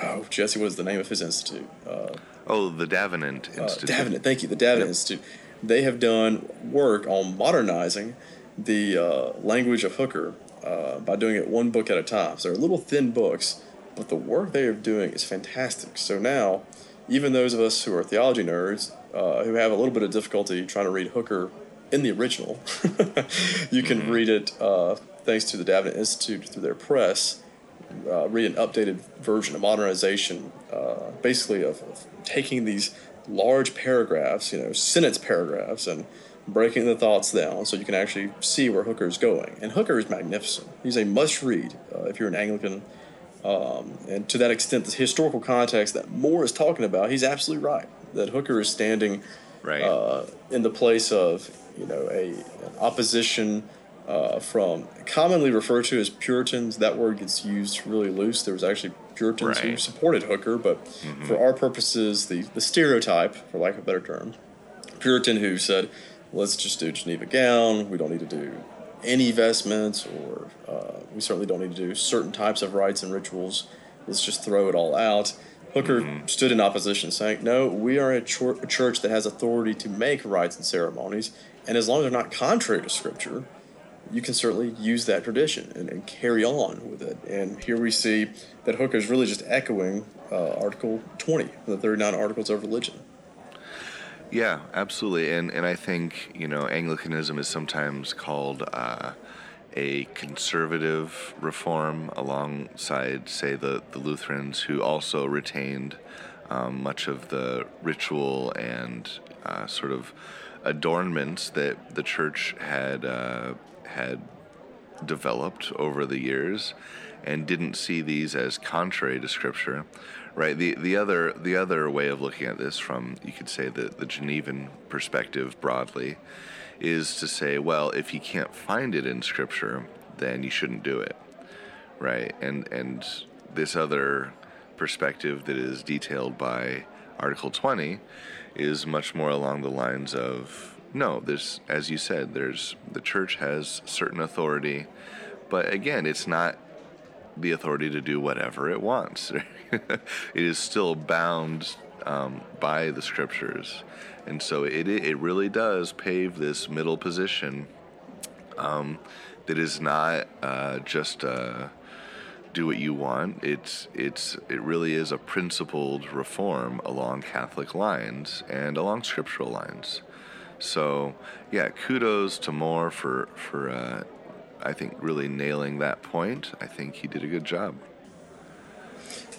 Speaker 4: Oh, Jesse, what is the name of his institute? Uh,
Speaker 3: Oh, the Davenant
Speaker 4: uh,
Speaker 3: Institute.
Speaker 4: Davenant, thank you, the Davenant
Speaker 3: Yep.
Speaker 4: Institute. They have done work on modernizing the uh, language of Hooker uh, by doing it one book at a time. So they're little thin books, but the work they are doing is fantastic. So now, even those of us who are theology nerds, uh, who have a little bit of difficulty trying to read Hooker in the original. you can mm-hmm. read it uh, thanks to the Davenant Institute through their press. Uh, read an updated version, a modernization, uh, basically of, of, taking these large paragraphs, you know, sentence paragraphs, and breaking the thoughts down so you can actually see where Hooker is going. And Hooker is magnificent. He's a must read uh, if you're an Anglican. Um, and to that extent, the historical context that More is talking about, he's absolutely right. That Hooker is standing
Speaker 3: right.
Speaker 4: uh, in the place of you know a an opposition uh, from commonly referred to as Puritans. That word gets used really loose. There was actually Puritans right. who supported Hooker, but mm-hmm. for our purposes, the the stereotype, for lack of a better term, Puritan who said, "Let's just do Geneva gown. We don't need to do." Any vestments, or uh, we certainly don't need to do certain types of rites and rituals. Let's just throw it all out. Hooker mm-hmm. stood in opposition, saying, No, we are a, a, church that has authority to make rites and ceremonies, and as long as they're not contrary to Scripture, you can certainly use that tradition and, and carry on with it. And here we see that Hooker is really just echoing uh, Article 20, the 39 Articles of Religion.
Speaker 3: Yeah, absolutely. And, and I think, you know, Anglicanism is sometimes called. Uh, a conservative reform alongside, say, the, the Lutherans, who also retained um, much of the ritual and uh, sort of adornments that the church had uh, had developed over the years, and didn't see these as contrary to Scripture. Right. The the other the other way of looking at this, from you could say the the Genevan perspective broadly, is to say, well, if you can't find it in Scripture, then you shouldn't do it, right? And and this other perspective that is detailed by Article 20 is much more along the lines of no, there's as you said, there's the church has certain authority, but again, it's not the authority to do whatever it wants. it is still bound um, by the scriptures. And so it, it really does pave this middle position um, that is not uh, just uh, do what you want. It's it's it really is a principled reform along Catholic lines and along scriptural lines. So yeah, kudos to More for for uh, I think really nailing that point. I think he did a good job.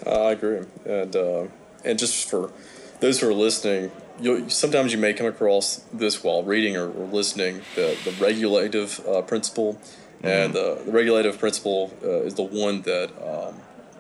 Speaker 4: Uh, I agree, and uh, and just for those who are listening, you sometimes you may come across this while reading or, or listening the, the regulative uh, principle, mm-hmm. and uh, the regulative principle uh, is the one that um,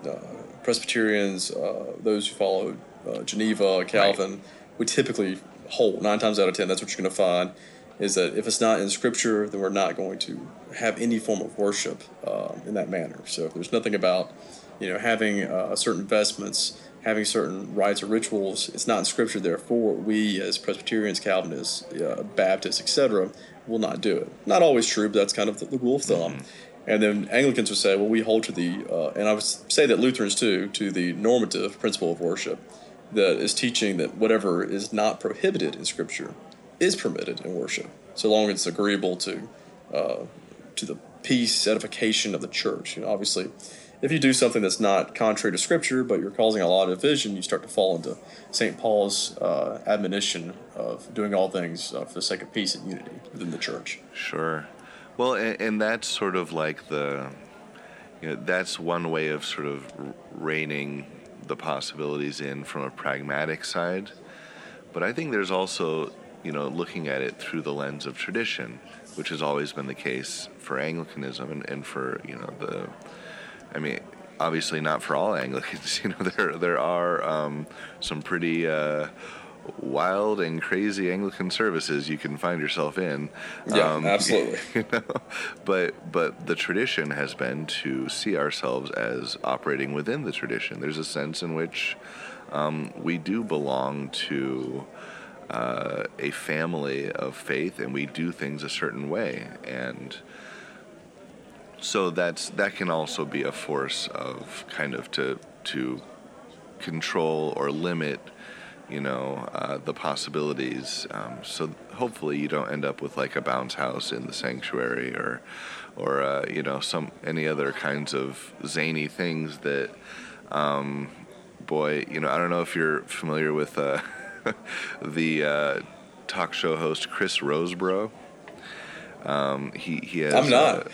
Speaker 4: uh, Presbyterians, uh, those who follow uh, Geneva, Calvin, right. we typically hold nine times out of ten. That's what you're going to find is that if it's not in Scripture, then we're not going to have any form of worship um, in that manner. So if there's nothing about you know having certain vestments having certain rites or rituals. It's not in Scripture, therefore, we as Presbyterians, Calvinists, uh, Baptists, etc., will not do it. Not always true, but that's kind of the, the rule of thumb. Mm-hmm. And then Anglicans would say, well, we hold to the, uh, and I would say that Lutherans too, to the normative principle of worship that is teaching that whatever is not prohibited in Scripture is permitted in worship, so long as it's agreeable to uh, to the peace, edification of the church. You know, obviously, if you do something that's not contrary to Scripture, but you're causing a lot of division, you start to fall into St. Paul's uh, admonition of doing all things uh, for the sake of peace and unity within the church.
Speaker 3: Sure. Well, and, and that's sort of like the, you know, that's one way of sort of reining the possibilities in from a pragmatic side. But I think there's also, you know, looking at it through the lens of tradition, which has always been the case for Anglicanism and, and for, you know, the I mean, obviously not for all Anglicans. You know, there there are um, some pretty uh, wild and crazy Anglican services you can find yourself in.
Speaker 4: Yeah, um, absolutely.
Speaker 3: You know? But but the tradition has been to see ourselves as operating within the tradition. There's a sense in which um, we do belong to. Uh, a family of faith, and we do things a certain way, and so that's that can also be a force of kind of to to control or limit you know uh, the possibilities um, so hopefully you don't end up with like a bounce house in the sanctuary or or uh, you know some any other kinds of zany things that um, boy you know I don't know if you're familiar with uh, the uh, talk show host Chris Rosebrough Um, he he has.
Speaker 4: I'm not.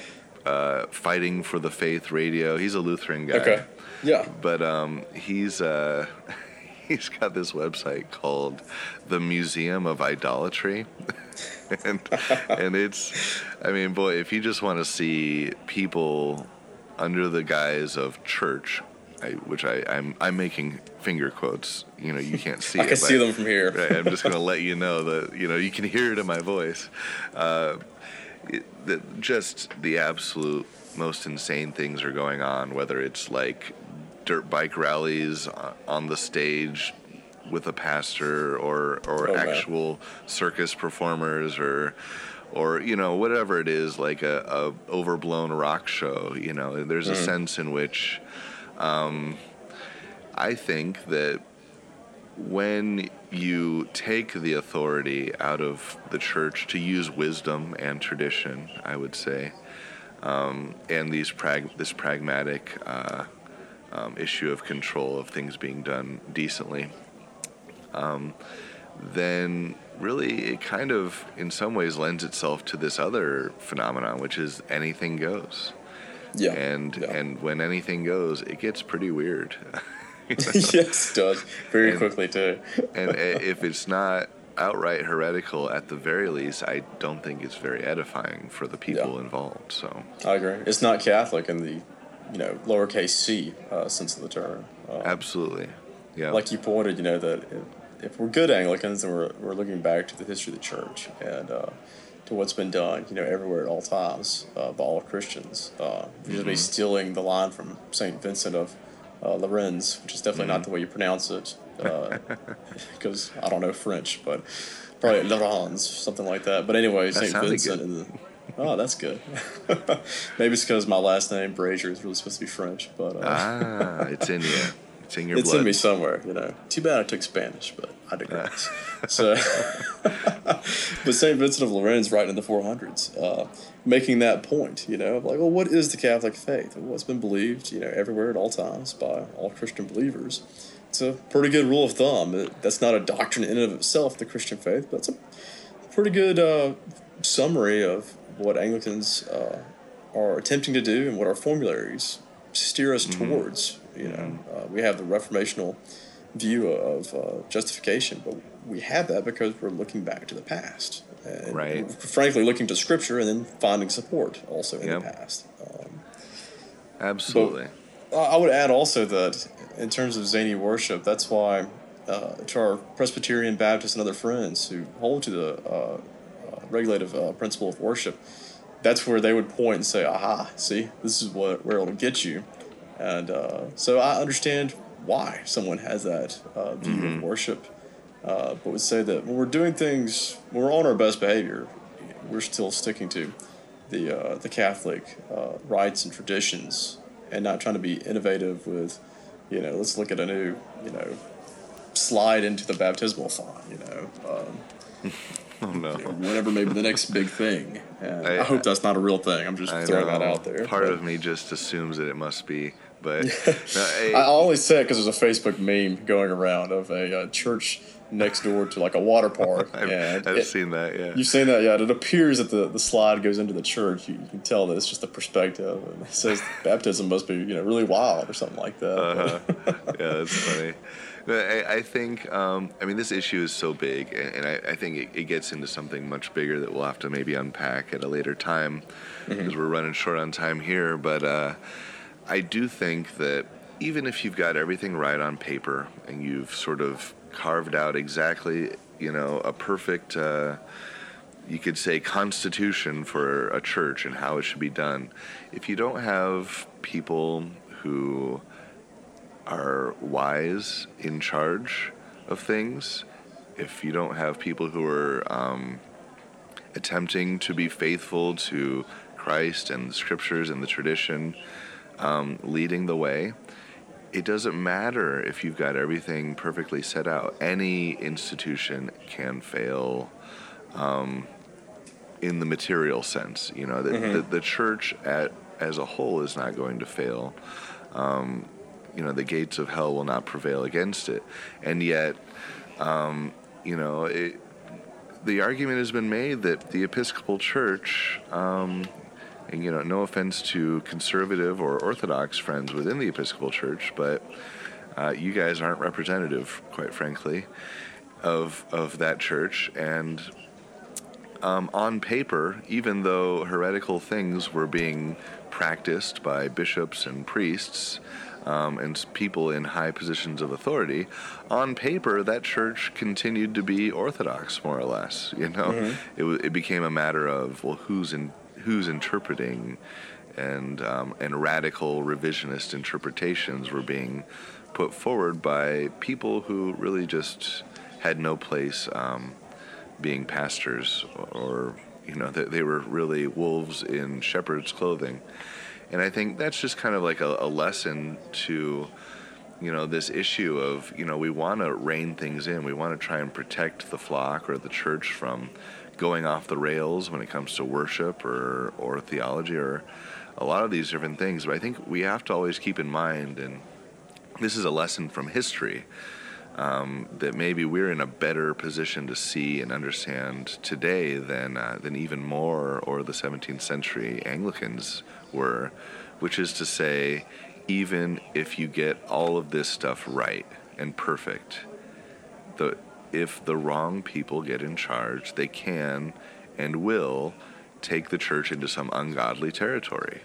Speaker 3: Uh, fighting for the faith radio. He's a Lutheran guy.
Speaker 4: Okay. Yeah.
Speaker 3: But um, he's uh, he's got this website called the Museum of Idolatry. and and it's I mean, boy, if you just want to see people under the guise of church, I, which I, I'm I'm making finger quotes. You know, you can't see.
Speaker 4: I
Speaker 3: it,
Speaker 4: can
Speaker 3: but-
Speaker 4: see them from here.
Speaker 3: Right, I'm just going to let you know that you know you can hear it in my voice. Uh, it, that just the absolute most insane things are going on. Whether it's like dirt bike rallies on the stage with a pastor, or or
Speaker 4: Oh,
Speaker 3: actual circus performers, or or you know whatever it is, like a, a overblown rock show. You know, there's a sense in which um, I think that when you take the authority out of the church to use wisdom and tradition, I would say, um, and these prag- this pragmatic uh, um, issue of control of things being done decently, um, then really it kind of, in some ways, lends itself to this other phenomenon, which is anything goes.
Speaker 4: Yeah.
Speaker 3: And
Speaker 4: yeah.
Speaker 3: and when anything goes, it gets pretty weird.
Speaker 4: yes, it does very
Speaker 3: And-
Speaker 4: quickly too.
Speaker 3: and if it's not outright heretical, at the very least, I don't think it's very edifying for the people
Speaker 4: Yeah.
Speaker 3: involved. So,
Speaker 4: I agree. It's not Catholic in the, you know, lowercase c uh, sense of the term. Uh,
Speaker 3: absolutely, yeah,
Speaker 4: like you pointed, you know, that if, if we're good Anglicans and we're, we're looking back to the history of the church and uh, to what's been done, you know, everywhere at all times uh, by all Christians, uh, just be stealing the line from St. Vincent of uh, Lorenz, which is definitely not the way you pronounce it, because I don't know French, but probably Lorenz, something like that. But anyway, St. Vincent.
Speaker 3: good.
Speaker 4: And the, oh, that's good. Maybe it's because my last name, Brazier, is really supposed to be French, but. Uh,
Speaker 3: ah, it's in you, it's in your
Speaker 4: it's
Speaker 3: blood.
Speaker 4: in me somewhere, you know. Too bad I took Spanish, but I digress. so, but Saint Vincent of Lorenz, right in the 400s, uh, making that point, you know, like, well, what is the Catholic faith? Well, it's been believed, you know, everywhere at all times by all Christian believers. It's a pretty good rule of thumb. That's not a doctrine in and of itself, the Christian faith, but it's a pretty good uh, summary of what Anglicans uh, are attempting to do and what our formularies steer us towards. You know, uh, we have the reformational view of uh, justification, but we have that because we're looking back to the past. And
Speaker 3: Right.
Speaker 4: Frankly, looking to Scripture and then finding support also in
Speaker 3: Yep.
Speaker 4: the past. Um,
Speaker 3: absolutely.
Speaker 4: I- would add also that in terms of zany worship, that's why uh, to our Presbyterian, Baptist, and other friends who hold to the uh, uh, regulative uh, principle of worship, that's where they would point and say, "Aha! See, this is what where it'll get you." And uh, so I understand why someone has that uh, view of worship, uh, but would say that when we're doing things, when we're on our best behavior, we're still sticking to the uh, the Catholic uh, rites and traditions, and not trying to be innovative with, you know, let's look at a new, you know, slide into the baptismal font, you know, um,
Speaker 3: oh no.
Speaker 4: whatever maybe the next big thing. I,
Speaker 3: I-
Speaker 4: hope that's not a real thing. I'm just
Speaker 3: I
Speaker 4: throwing
Speaker 3: know.
Speaker 4: that out there.
Speaker 3: Part
Speaker 4: but-
Speaker 3: of me just assumes that it must be, but no, hey,
Speaker 4: I always say it because there's a Facebook meme going around of a uh, church next door to like a water park.
Speaker 3: I've, I've
Speaker 4: it-
Speaker 3: seen that. Yeah.
Speaker 4: You've seen that, yeah. It appears that the, the slide goes into the church. You, you can tell that it's just a perspective. And it says baptism must be, you know, really wild or something like that.
Speaker 3: Uh-huh. yeah, that's funny. I, I think, um, I mean, this issue is so big, and, and I, I think it, it gets into something much bigger that we'll have to maybe unpack at a later time because we're running short on time here. But uh, I do think that even if you've got everything right on paper and you've sort of carved out exactly, you know, a perfect. Uh, you could say constitution for a church and how it should be done. If you don't have people who are wise in charge of things, if you don't have people who are um, attempting to be faithful to Christ and the scriptures and the tradition, um, leading the way, it doesn't matter if you've got everything perfectly set out. Any institution can fail um, in the material sense. You know, the, the, the church at, as a whole is not going to fail. Um, you know, the gates of hell will not prevail against it. And yet, um, you know, it, the argument has been made that the Episcopal Church, um, and you know, no offense to conservative or Orthodox friends within the Episcopal Church, but uh, you guys aren't representative, quite frankly, of of that church. And um, on paper, even though heretical things were being practiced by bishops and priests, um, and people in high positions of authority, on paper that church continued to be orthodox, more or less. You know, mm-hmm. it, it became a matter of well, who's in who's interpreting, and um, and radical revisionist interpretations were being put forward by people who really just had no place um, being pastors or you know they, they were really wolves in shepherd's clothing and I think that's just kind of like a, a lesson to, you know, this issue of, you know, we want to rein things in. We want to try and protect the flock or the church from going off the rails when it comes to worship or, or theology or a lot of these different things. But I think we have to always keep in mind, and this is a lesson from history, um, that maybe we're in a better position to see and understand today than uh, than even more or the 17th century Anglicans were, which is to say, even if you get all of this stuff right and perfect, the if the wrong people get in charge, they can and will take the church into some ungodly territory.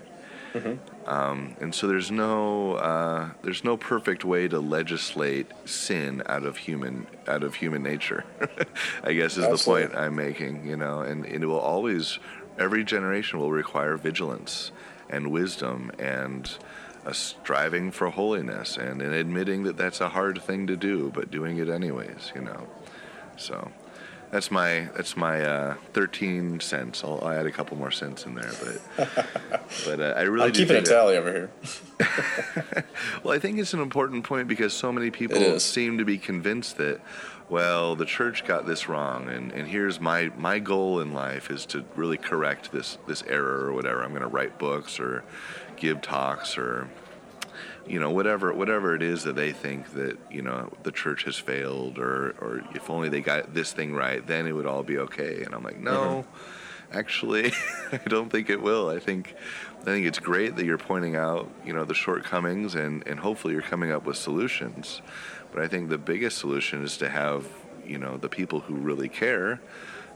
Speaker 3: Mm-hmm. Um, and so there's no uh, there's no perfect way to legislate sin out of human out of human nature. I guess is Absolutely. the point I'm making. You know, and, and it will always every generation will require vigilance and wisdom and a striving for holiness and, and admitting that that's a hard thing to do, but doing it anyways, you know. So that's my that's my uh, 13 cents. I'll, I'll, add a couple more cents in there, but but uh, I really
Speaker 4: I'm keeping a tally over here.
Speaker 3: well, I think it's an important point because so many people seem to be convinced that well, the church got this wrong, and, and here's my, my goal in life is to really correct this, this error or whatever. I'm going to write books or give talks or, you know, whatever whatever it is that they think that, you know, the church has failed or, or if only they got this thing right, then it would all be okay. And I'm like, no, mm-hmm. actually, I don't think it will. I think I think it's great that you're pointing out, you know, the shortcomings and, and hopefully you're coming up with solutions. But I think the biggest solution is to have, you know, the people who really care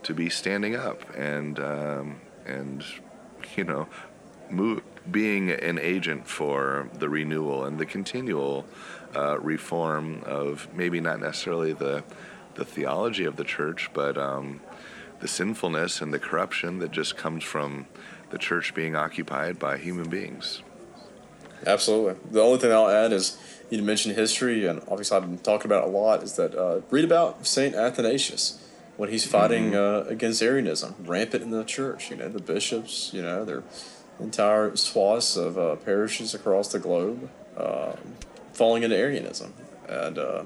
Speaker 3: to be standing up and um, and you know, move, being an agent for the renewal and the continual uh, reform of maybe not necessarily the the theology of the church, but um, the sinfulness and the corruption that just comes from the church being occupied by human beings.
Speaker 4: Absolutely. The only thing I'll add is you mentioned history, and obviously I've been talking about it a lot. Is that uh, read about Saint Athanasius when he's fighting mm-hmm. uh, against Arianism, rampant in the church. You know, the bishops, you know, their entire swaths of uh, parishes across the globe um, falling into Arianism, and uh,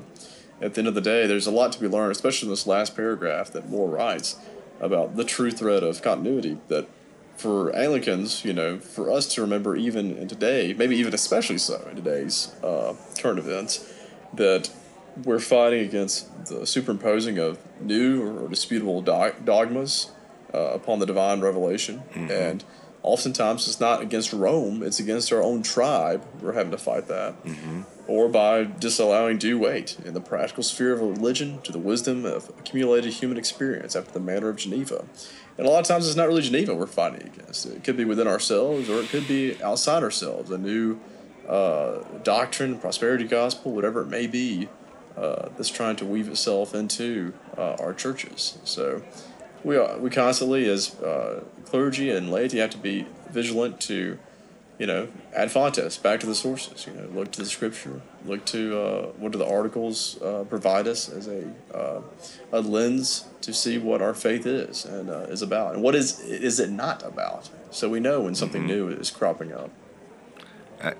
Speaker 4: at the end of the day, there's a lot to be learned, especially in this last paragraph that More writes about the true thread of continuity that for Anglicans, you know, for us to remember even in today, maybe even especially so in today's uh, current events, that we're fighting against the superimposing of new or disputable dogmas uh, upon the divine revelation. Mm-hmm. And oftentimes it's not against Rome, it's against our own tribe. We're having to fight that. Mm-hmm. Or by disallowing due weight in the practical sphere of religion to the wisdom of accumulated human experience after the manner of Geneva. And a lot of times it's not really Geneva we're fighting against. It could be within ourselves or it could be outside ourselves. A new uh, doctrine, prosperity gospel, whatever it may be, uh, that's trying to weave itself into uh, our churches. So we, are, we constantly, as uh, clergy and laity, have to be vigilant to you know, ad fontes, back to the sources. You know, look to the scripture, look to uh, what do the articles uh, provide us as a uh, a lens to see what our faith is and uh, is about, and what is is it not about. So we know when something mm-hmm. new is cropping up.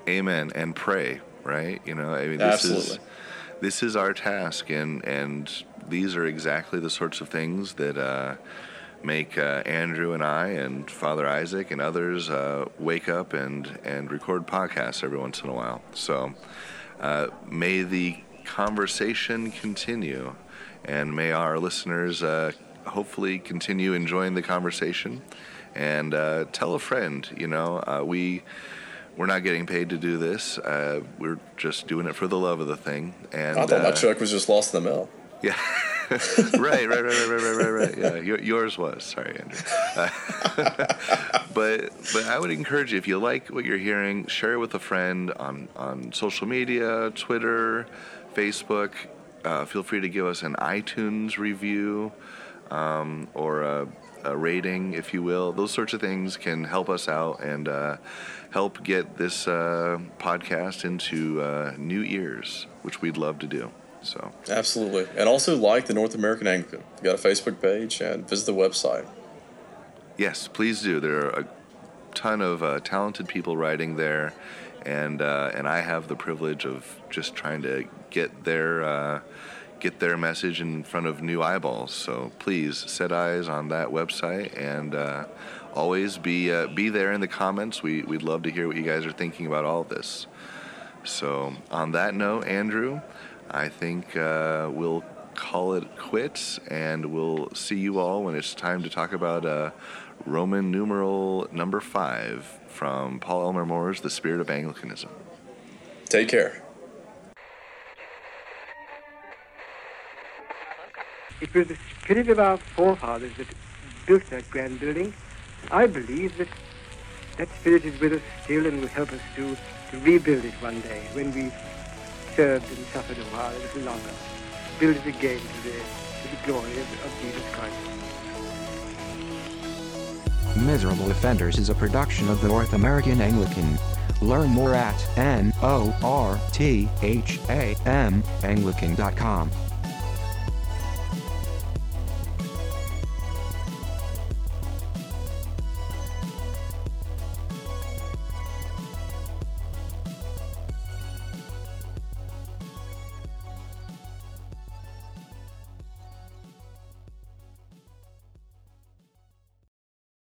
Speaker 3: Amen. And pray, right? You know, I mean, this
Speaker 4: Absolutely.
Speaker 3: is this is our task, and and these are exactly the sorts of things that uh, make uh, Andrew and I and Father Isaac and others uh, wake up and, and record podcasts every once in a while. So uh, may the conversation continue and may our listeners uh, hopefully continue enjoying the conversation and uh, tell a friend. You know, we we're not getting paid to do this. Uh, we're just doing it for the love of the thing. And
Speaker 4: I thought
Speaker 3: uh,
Speaker 4: my check was just lost in the mail.
Speaker 3: Yeah. right, right, right, right, right, right, right, right. Yeah, yours was. Sorry, Andrew. Uh, but but I would encourage you if you like what you're hearing, share it with a friend on on social media, Twitter, Facebook. Uh, feel free to give us an iTunes review um, or a, a rating, if you will. Those sorts of things can help us out and uh, help get this uh, podcast into uh, new ears, which we'd love to do. So
Speaker 4: Absolutely. And also like the North American Anglican. You got a Facebook page and visit the website.
Speaker 3: yes, please do. There are a ton of uh, talented people writing there, and uh, and I have the privilege of just trying to get their uh, get their message in front of new eyeballs. So please set eyes on that website and. Uh, Always be uh, be there in the comments. We we'd love to hear what you guys are thinking about all of this. So on that note, Andrew, I think uh, we'll call it quits, and we'll see you all when it's time to talk about uh, Roman numeral number five from Paul Elmer More's The Spirit of Anglicanism.
Speaker 4: Take care.
Speaker 1: It was the spirit of our forefathers that built that grand building. I believe that that spirit is with us still and will help us to, to rebuild it one day when we served and suffered a while, a little longer. Build it again to the, to the glory of, of Jesus Christ.
Speaker 2: Miserable Offenders is a production of the North American Anglican. Learn more at N O R T H A M Anglican.com.